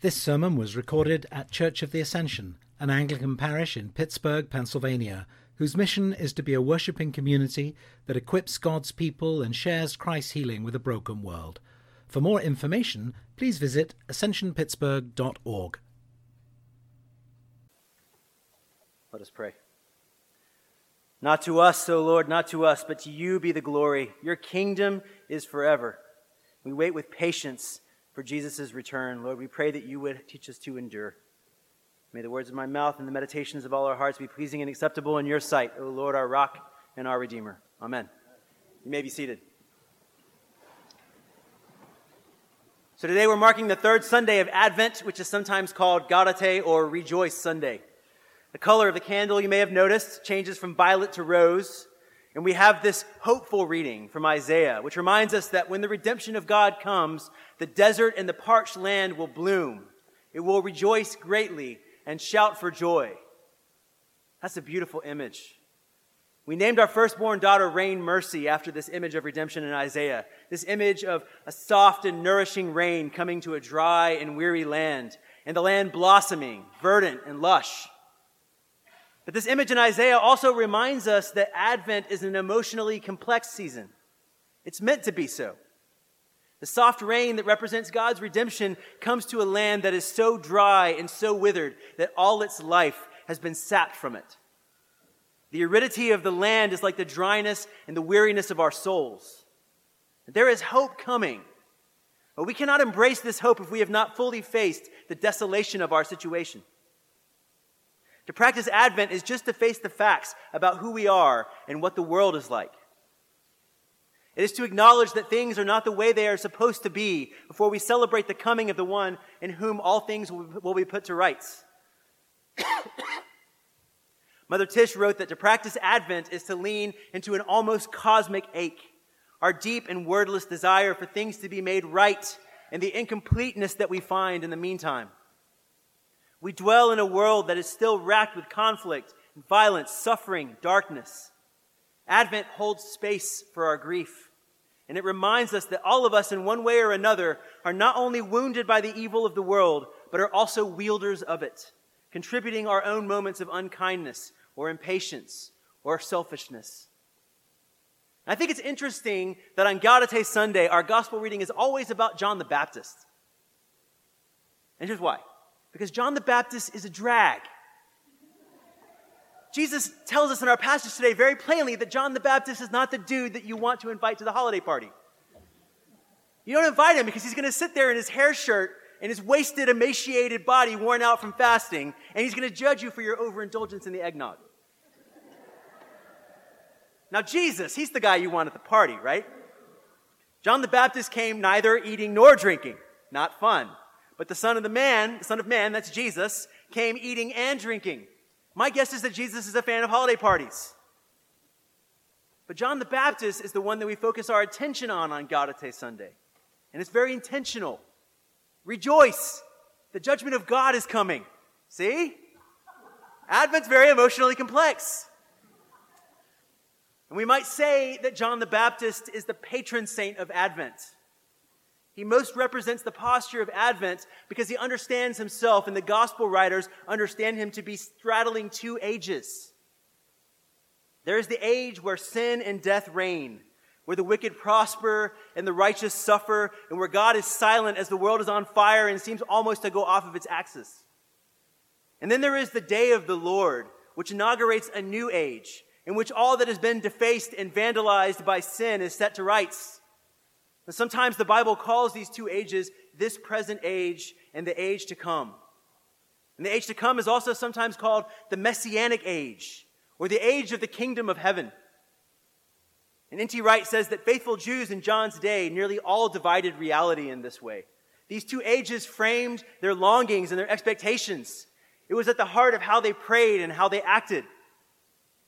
This sermon was recorded at Church of the Ascension, an Anglican parish in Pittsburgh, Pennsylvania, whose mission is to be a worshipping community that equips God's people and shares Christ's healing with a broken world. For more information, please visit ascensionpittsburgh.org. Let us pray. Not to us, O Lord, not to us, but to you be the glory. Your kingdom is forever. We wait with patience for Jesus' return. Lord, we pray that you would teach us to endure. May the words of my mouth and the meditations of all our hearts be pleasing and acceptable in your sight, O Lord, our rock and our redeemer. Amen. You may be seated. So today we're marking the third Sunday of Advent, which is sometimes called Gaudete or Rejoice Sunday. The color of the candle, you may have noticed, changes from violet to rose. And we have this hopeful reading from Isaiah, which reminds us that when the redemption of God comes, the desert and the parched land will bloom. It will rejoice greatly and shout for joy. That's a beautiful image. We named our firstborn daughter Rain Mercy after this image of redemption in Isaiah. This image of a soft and nourishing rain coming to a dry and weary land, and the land blossoming, verdant and lush. But this image in Isaiah also reminds us that Advent is an emotionally complex season. It's meant to be so. The soft rain that represents God's redemption comes to a land that is so dry and so withered that all its life has been sapped from it. The aridity of the land is like the dryness and the weariness of our souls. There is hope coming. But we cannot embrace this hope if we have not fully faced the desolation of our situation. To practice Advent is just to face the facts about who we are and what the world is like. It is to acknowledge that things are not the way they are supposed to be before we celebrate the coming of the one in whom all things will be put to rights. Mother Tish wrote that to practice Advent is to lean into an almost cosmic ache, our deep and wordless desire for things to be made right and the incompleteness that we find in the meantime. We dwell in a world that is still racked with conflict, violence, suffering, darkness. Advent holds space for our grief. And it reminds us that all of us, in one way or another, are not only wounded by the evil of the world, but are also wielders of it, contributing our own moments of unkindness or impatience or selfishness. I think it's interesting that on Gaudete Sunday, our gospel reading is always about John the Baptist. And here's why. Because John the Baptist is a drag. Jesus tells us in our passage today very plainly that John the Baptist is not the dude that you want to invite to the holiday party. You don't invite him because he's going to sit there in his hair shirt and his wasted, emaciated body worn out from fasting, and he's going to judge you for your overindulgence in the eggnog. Now, Jesus, he's the guy you want at the party, right? John the Baptist came neither eating nor drinking. Not fun. But the Son of the Man, the Son of Man, that's Jesus, came eating and drinking. My guess is that Jesus is a fan of holiday parties. But John the Baptist is the one that we focus our attention on on Gaudete Sunday. And it's very intentional. Rejoice! The judgment of God is coming. See? Advent's very emotionally complex. And we might say that John the Baptist is the patron saint of Advent. He most represents the posture of Advent because he understands himself, and the gospel writers understand him to be straddling two ages. There is the age where sin and death reign, where the wicked prosper and the righteous suffer, and where God is silent as the world is on fire and seems almost to go off of its axis. And then there is the day of the Lord, which inaugurates a new age, in which all that has been defaced and vandalized by sin is set to rights. And sometimes the Bible calls these two ages this present age and the age to come. And the age to come is also sometimes called the messianic age or the age of the kingdom of heaven. And N.T. Wright says that faithful Jews in John's day nearly all divided reality in this way. These two ages framed their longings and their expectations. It was at the heart of how they prayed and how they acted.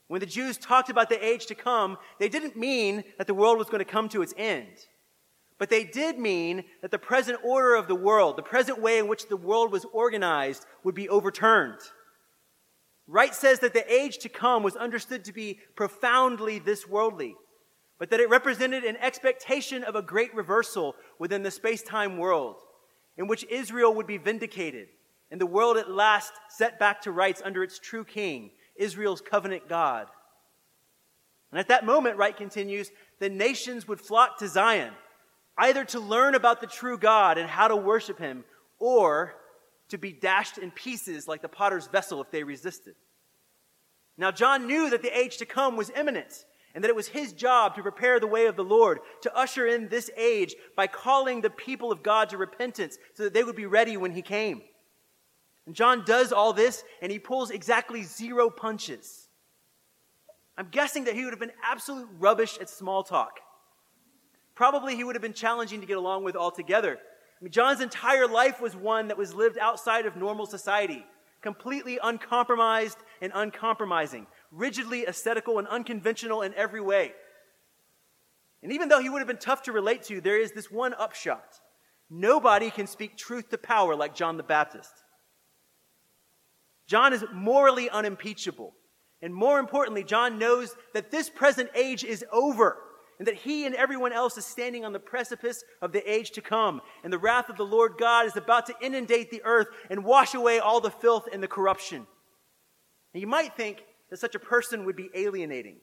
When the Jews talked about the age to come, they didn't mean that the world was going to come to its end. But they did mean that the present order of the world, the present way in which the world was organized, would be overturned. Wright says that the age to come was understood to be profoundly this worldly, but that it represented an expectation of a great reversal within the space time world. in which Israel would be vindicated and the world at last set back to rights under its true king, Israel's covenant God. And at that moment, Wright continues, the nations would flock to Zion, either to learn about the true God and how to worship him, or to be dashed in pieces like the potter's vessel if they resisted. Now, John knew that the age to come was imminent and that it was his job to prepare the way of the Lord, to usher in this age by calling the people of God to repentance so that they would be ready when he came. And John does all this and he pulls exactly zero punches. I'm guessing that he would have been absolute rubbish at small talk. Probably he would have been challenging to get along with altogether. I mean, John's entire life was one that was lived outside of normal society, completely uncompromised and uncompromising, rigidly ascetical and unconventional in every way. And even though he would have been tough to relate to, there is this one upshot. Nobody can speak truth to power like John the Baptist. John is morally unimpeachable. And more importantly, John knows that this present age is over and that he and everyone else is standing on the precipice of the age to come. And the wrath of the Lord God is about to inundate the earth and wash away all the filth and the corruption. And you might think that such a person would be alienating.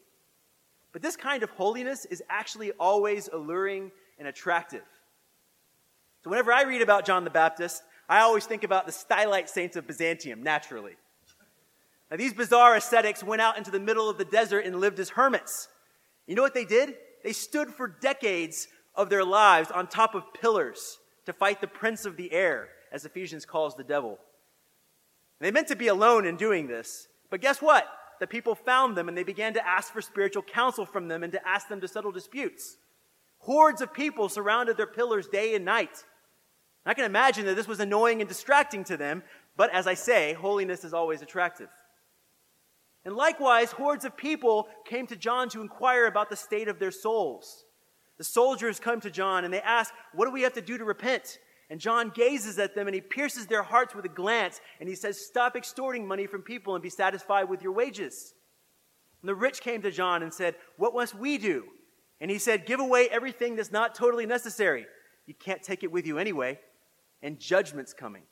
But this kind of holiness is actually always alluring and attractive. So whenever I read about John the Baptist, I always think about the stylite saints of Byzantium, naturally. Now, these bizarre ascetics went out into the middle of the desert and lived as hermits. You know what they did? They stood for decades of their lives on top of pillars to fight the prince of the air, as Ephesians calls the devil. They meant to be alone in doing this, but guess what? The people found them and they began to ask for spiritual counsel from them and to ask them to settle disputes. Hordes of people surrounded their pillars day and night. I can imagine that this was annoying and distracting to them, but as I say, holiness is always attractive. And likewise, hordes of people came to John to inquire about the state of their souls. The soldiers come to John and they ask, What do we have to do to repent? And John gazes at them and he pierces their hearts with a glance and he says, Stop extorting money from people and be satisfied with your wages. And the rich came to John and said, What must we do? And he said, Give away everything that's not totally necessary. You can't take it with you anyway and judgment's coming.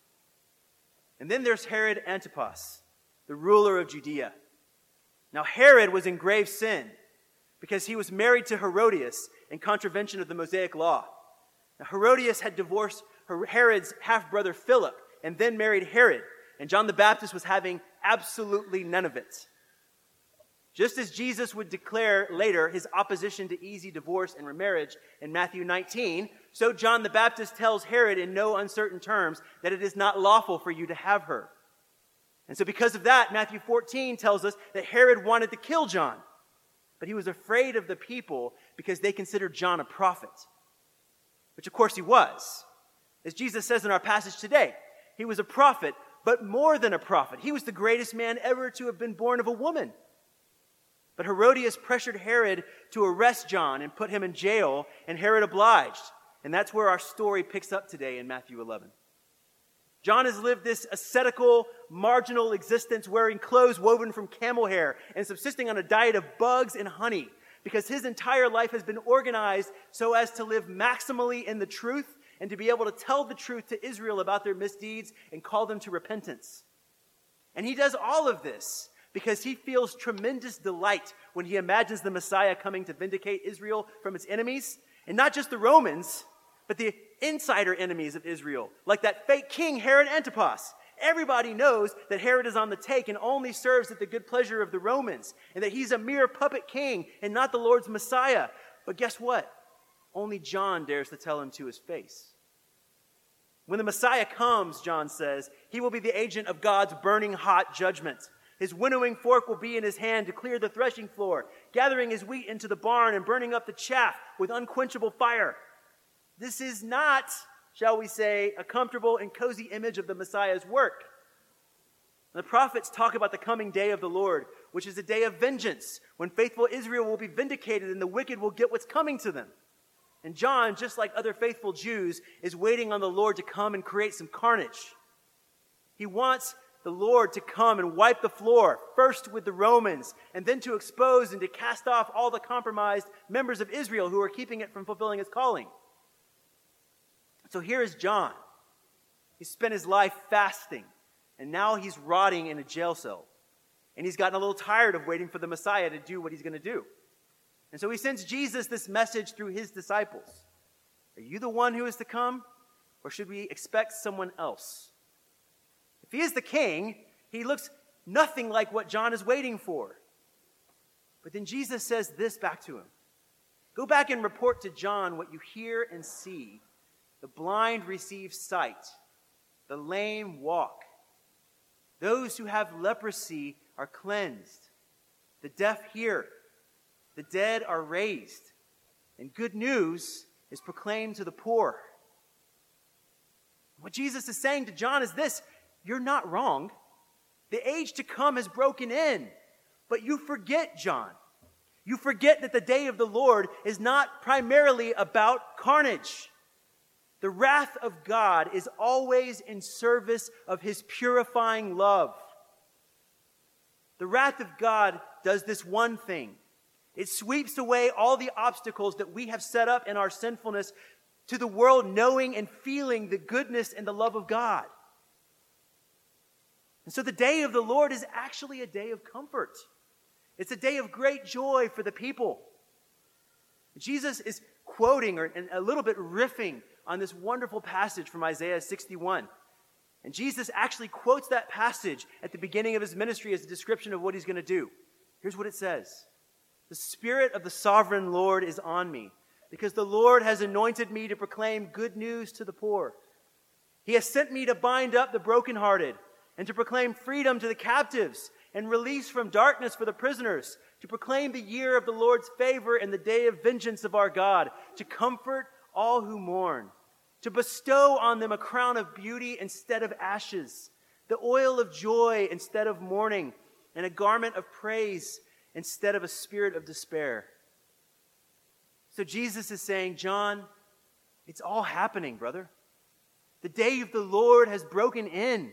And then there's Herod Antipas, the ruler of Judea. Now, Herod was in grave sin because he was married to Herodias in contravention of the Mosaic law. Now, Herodias had divorced Herod's half brother Philip and then married Herod, and John the Baptist was having absolutely none of it. Just as Jesus would declare later his opposition to easy divorce and remarriage in Matthew 19, so John the Baptist tells Herod in no uncertain terms that it is not lawful for you to have her. And so, because of that, Matthew 14 tells us that Herod wanted to kill John, but he was afraid of the people because they considered John a prophet, which of course he was. As Jesus says in our passage today, he was a prophet, but more than a prophet. He was the greatest man ever to have been born of a woman. But Herodias pressured Herod to arrest John and put him in jail, and Herod obliged. And that's where our story picks up today in Matthew 11. John has lived this ascetical, marginal existence wearing clothes woven from camel hair and subsisting on a diet of bugs and honey because his entire life has been organized so as to live maximally in the truth and to be able to tell the truth to Israel about their misdeeds and call them to repentance. And he does all of this because he feels tremendous delight when he imagines the Messiah coming to vindicate Israel from its enemies, and not just the Romans, but the insider enemies of Israel, like that fake king Herod Antipas. Everybody knows that Herod is on the take and only serves at the good pleasure of the Romans, and that he's a mere puppet king and not the Lord's Messiah. But guess what? Only John dares to tell him to his face. When the Messiah comes, John says, he will be the agent of God's burning hot judgment. His winnowing fork will be in his hand to clear the threshing floor, gathering his wheat into the barn and burning up the chaff with unquenchable fire. This is not, shall we say, a comfortable and cozy image of the Messiah's work. The prophets talk about the coming day of the Lord, which is a day of vengeance, when faithful Israel will be vindicated and the wicked will get what's coming to them. And John, just like other faithful Jews, is waiting on the Lord to come and create some carnage. He wants the Lord to come and wipe the floor, first with the Romans, and then to expose and to cast off all the compromised members of Israel who are keeping it from fulfilling its calling. So here is John, He spent his life fasting, and now he's rotting in a jail cell. And he's gotten a little tired of waiting for the Messiah to do what he's going to do. And so he sends Jesus this message through his disciples Are you the one who is to come, or should we expect someone else? If he is the king, he looks nothing like what John is waiting for. But then Jesus says this back to him Go back and report to John what you hear and see. The blind receive sight, the lame walk, those who have leprosy are cleansed, the deaf hear, the dead are raised, and good news is proclaimed to the poor. What Jesus is saying to John is this you're not wrong. The age to come has broken in, but you forget, John. You forget that the day of the Lord is not primarily about carnage. The wrath of God is always in service of his purifying love. The wrath of God does this one thing it sweeps away all the obstacles that we have set up in our sinfulness to the world knowing and feeling the goodness and the love of God. And so the day of the Lord is actually a day of comfort. It's a day of great joy for the people. Jesus is quoting or a little bit riffing on this wonderful passage from Isaiah 61. And Jesus actually quotes that passage at the beginning of his ministry as a description of what he's going to do. Here's what it says The Spirit of the sovereign Lord is on me, because the Lord has anointed me to proclaim good news to the poor. He has sent me to bind up the brokenhearted and to proclaim freedom to the captives and release from darkness for the prisoners, to proclaim the year of the Lord's favor and the day of vengeance of our God, to comfort all who mourn, to bestow on them a crown of beauty instead of ashes, the oil of joy instead of mourning, and a garment of praise instead of a spirit of despair. So Jesus is saying, John, it's all happening, brother. The day of the Lord has broken in.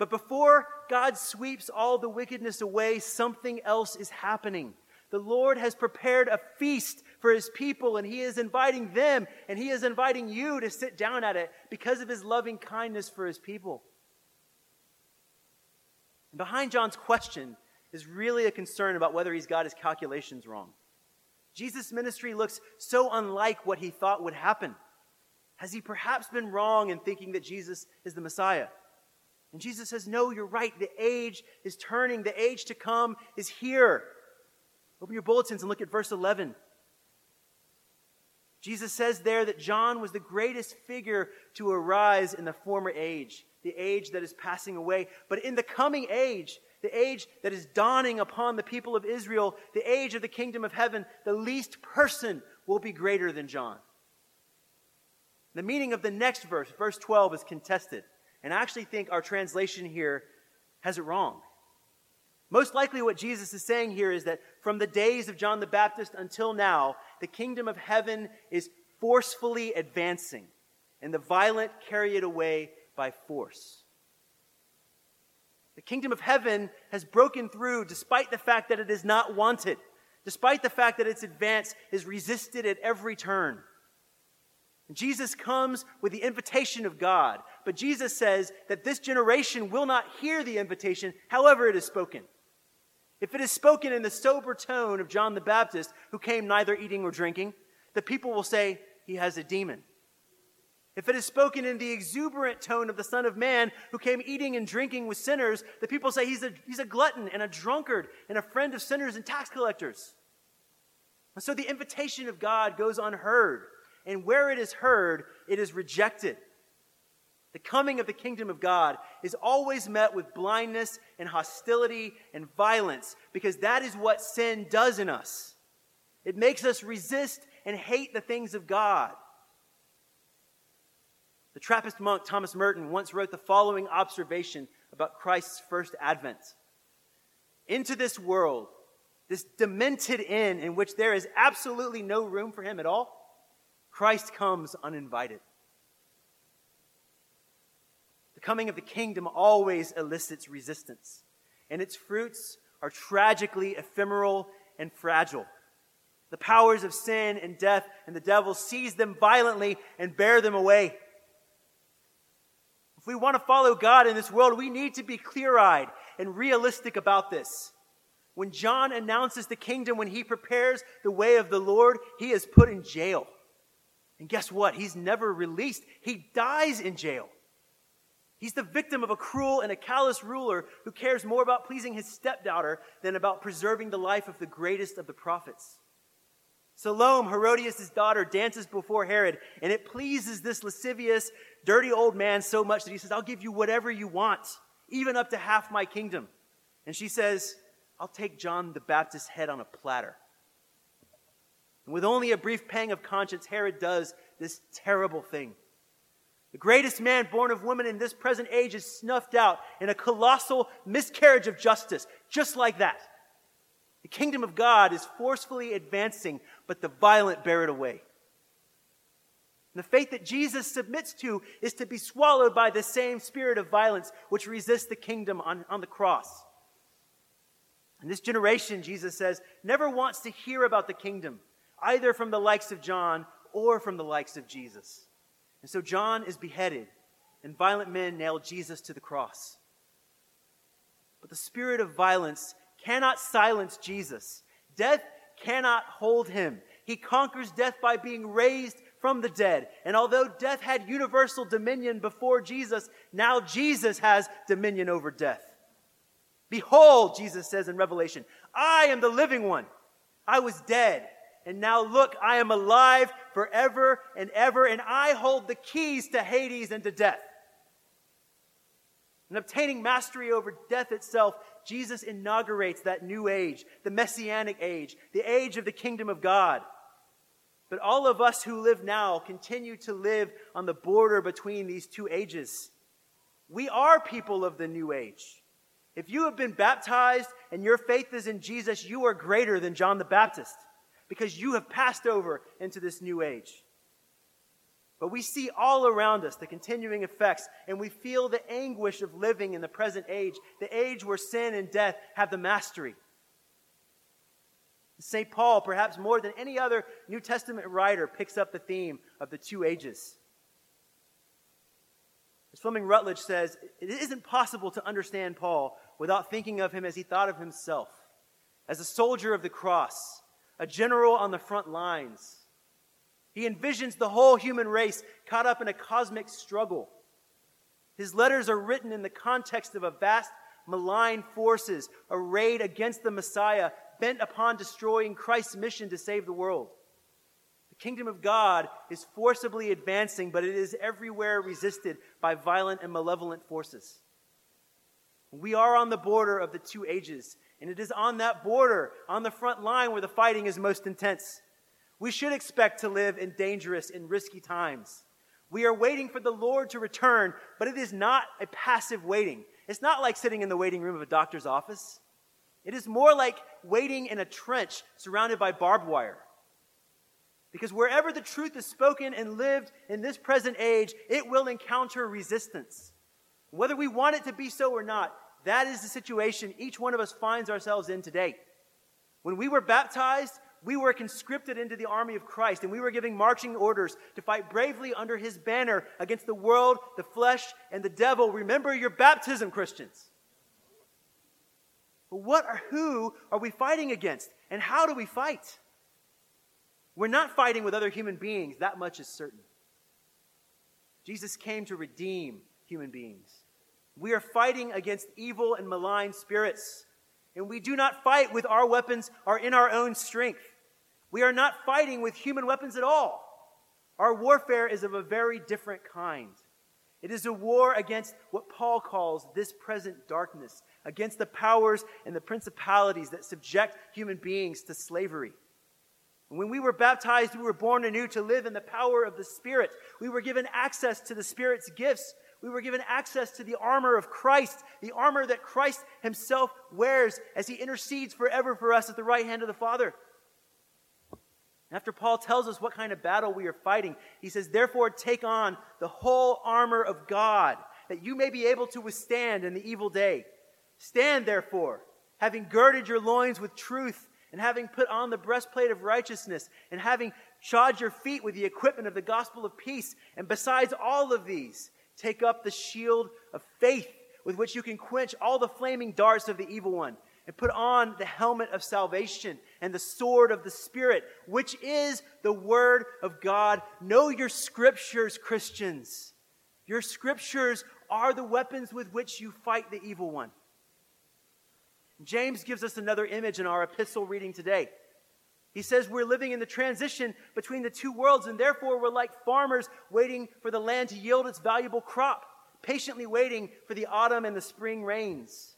But before God sweeps all the wickedness away, something else is happening. The Lord has prepared a feast for his people, and he is inviting them, and he is inviting you to sit down at it because of his loving kindness for his people. And behind John's question is really a concern about whether he's got his calculations wrong. Jesus' ministry looks so unlike what he thought would happen. Has he perhaps been wrong in thinking that Jesus is the Messiah? And Jesus says, No, you're right. The age is turning. The age to come is here. Open your bulletins and look at verse 11. Jesus says there that John was the greatest figure to arise in the former age, the age that is passing away. But in the coming age, the age that is dawning upon the people of Israel, the age of the kingdom of heaven, the least person will be greater than John. The meaning of the next verse, verse 12, is contested. And I actually think our translation here has it wrong. Most likely, what Jesus is saying here is that from the days of John the Baptist until now, the kingdom of heaven is forcefully advancing, and the violent carry it away by force. The kingdom of heaven has broken through despite the fact that it is not wanted, despite the fact that its advance is resisted at every turn. Jesus comes with the invitation of God, but Jesus says that this generation will not hear the invitation, however it is spoken. If it is spoken in the sober tone of John the Baptist, who came neither eating or drinking, the people will say, He has a demon. If it is spoken in the exuberant tone of the Son of Man, who came eating and drinking with sinners, the people say he's a, he's a glutton and a drunkard and a friend of sinners and tax collectors. And so the invitation of God goes unheard and where it is heard, it is rejected. The coming of the kingdom of God is always met with blindness and hostility and violence because that is what sin does in us. It makes us resist and hate the things of God. The Trappist monk Thomas Merton once wrote the following observation about Christ's first advent Into this world, this demented inn in which there is absolutely no room for him at all, Christ comes uninvited. The coming of the kingdom always elicits resistance, and its fruits are tragically ephemeral and fragile. The powers of sin and death and the devil seize them violently and bear them away. If we want to follow God in this world, we need to be clear eyed and realistic about this. When John announces the kingdom, when he prepares the way of the Lord, he is put in jail. And guess what? He's never released. He dies in jail. He's the victim of a cruel and a callous ruler who cares more about pleasing his stepdaughter than about preserving the life of the greatest of the prophets. Salome, Herodias' daughter, dances before Herod, and it pleases this lascivious, dirty old man so much that he says, I'll give you whatever you want, even up to half my kingdom. And she says, I'll take John the Baptist's head on a platter. And with only a brief pang of conscience, Herod does this terrible thing. The greatest man born of woman in this present age is snuffed out in a colossal miscarriage of justice, just like that. The kingdom of God is forcefully advancing, but the violent bear it away. And the faith that Jesus submits to is to be swallowed by the same spirit of violence which resists the kingdom on, on the cross. And this generation, Jesus says, never wants to hear about the kingdom, either from the likes of John or from the likes of Jesus. And so John is beheaded, and violent men nail Jesus to the cross. But the spirit of violence cannot silence Jesus. Death cannot hold him. He conquers death by being raised from the dead. And although death had universal dominion before Jesus, now Jesus has dominion over death. Behold, Jesus says in Revelation, I am the living one. I was dead and now look, I am alive forever and ever, and I hold the keys to Hades and to death. In obtaining mastery over death itself, Jesus inaugurates that new age, the messianic age, the age of the kingdom of God. But all of us who live now continue to live on the border between these two ages. We are people of the new age. If you have been baptized and your faith is in Jesus, you are greater than John the Baptist because you have passed over into this new age. But we see all around us the continuing effects, and we feel the anguish of living in the present age, the age where sin and death have the mastery. St. Paul, perhaps more than any other New Testament writer, picks up the theme of the two ages. As Fleming Rutledge says, it isn't possible to understand Paul without thinking of him as he thought of himself, as a soldier of the cross, a general on the front lines. He envisions the whole human race caught up in a cosmic struggle. His letters are written in the context of a vast malign forces arrayed against the Messiah, bent upon destroying Christ's mission to save the world. The kingdom of God is forcibly advancing, but it is everywhere resisted by violent and malevolent forces. We are on the border of the two ages, and it is on that border, on the front line, where the fighting is most intense. We should expect to live in dangerous and risky times. We are waiting for the Lord to return, but it is not a passive waiting. It's not like sitting in the waiting room of a doctor's office. It is more like waiting in a trench surrounded by barbed wire. Because wherever the truth is spoken and lived in this present age, it will encounter resistance. Whether we want it to be so or not, that is the situation each one of us finds ourselves in today. When we were baptized, we were conscripted into the army of Christ, and we were giving marching orders to fight bravely under his banner against the world, the flesh, and the devil. Remember your baptism, Christians. But what or who are we fighting against? And how do we fight? We're not fighting with other human beings, that much is certain. Jesus came to redeem human beings. We are fighting against evil and malign spirits. And we do not fight with our weapons or in our own strength. We are not fighting with human weapons at all. Our warfare is of a very different kind. It is a war against what Paul calls this present darkness, against the powers and the principalities that subject human beings to slavery. when we were baptized, we were born anew to live in the power of the Spirit. We were given access to the Spirit's gifts we were given access to the armor of Christ, the armor that Christ himself wears as he intercedes forever for us at the right hand of the Father. After Paul tells us what kind of battle we are fighting, he says, Therefore, take on the whole armor of God, that you may be able to withstand in the evil day. Stand, therefore, having girded your loins with truth, and having put on the breastplate of righteousness, and having shod your feet with the equipment of the gospel of peace. And besides all of these, Take up the shield of faith with which you can quench all the flaming darts of the evil one. And put on the helmet of salvation and the sword of the Spirit, which is the Word of God. Know your scriptures, Christians. Your scriptures are the weapons with which you fight the evil one. James gives us another image in our epistle reading today. He says we're living in the transition between the two worlds, and therefore we're like farmers waiting for the land to yield its valuable crop, patiently waiting for the autumn and the spring rains.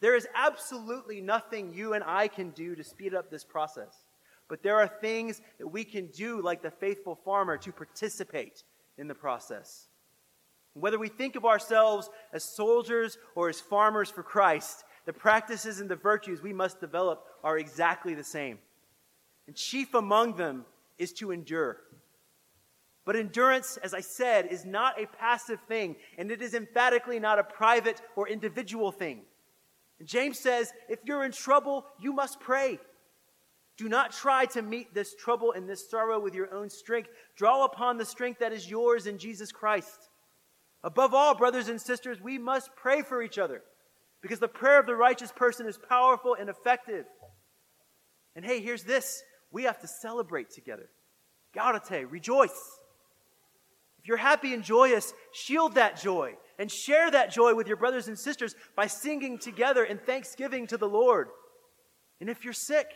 There is absolutely nothing you and I can do to speed up this process. But there are things that we can do, like the faithful farmer, to participate in the process. Whether we think of ourselves as soldiers or as farmers for Christ, the practices and the virtues we must develop are exactly the same. And chief among them is to endure. But endurance, as I said, is not a passive thing, and it is emphatically not a private or individual thing. And James says, if you're in trouble, you must pray. Do not try to meet this trouble and this sorrow with your own strength. Draw upon the strength that is yours in Jesus Christ. Above all, brothers and sisters, we must pray for each other because the prayer of the righteous person is powerful and effective. And hey, here's this we have to celebrate together. Gaudete, rejoice. If you're happy and joyous, shield that joy and share that joy with your brothers and sisters by singing together in thanksgiving to the Lord. And if you're sick,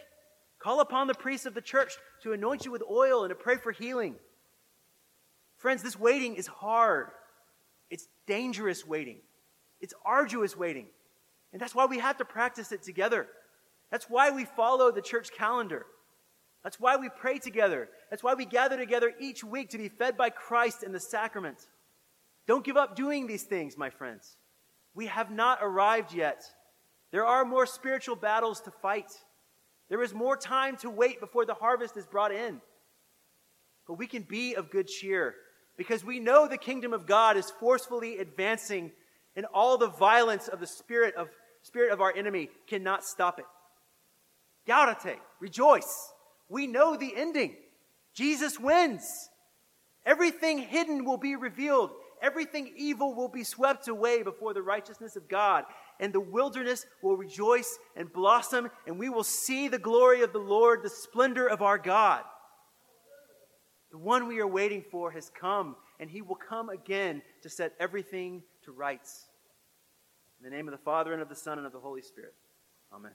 call upon the priests of the church to anoint you with oil and to pray for healing. Friends, this waiting is hard. It's dangerous waiting. It's arduous waiting. And that's why we have to practice it together. That's why we follow the church calendar. That's why we pray together. That's why we gather together each week to be fed by Christ in the sacrament. Don't give up doing these things, my friends. We have not arrived yet. There are more spiritual battles to fight. There is more time to wait before the harvest is brought in. But we can be of good cheer because we know the kingdom of God is forcefully advancing and all the violence of the spirit of spirit of our enemy cannot stop it. Gaudete, rejoice. We know the ending. Jesus wins. Everything hidden will be revealed. Everything evil will be swept away before the righteousness of God. And the wilderness will rejoice and blossom, and we will see the glory of the Lord, the splendor of our God. The one we are waiting for has come, and he will come again to set everything to rights. In the name of the Father, and of the Son, and of the Holy Spirit. Amen.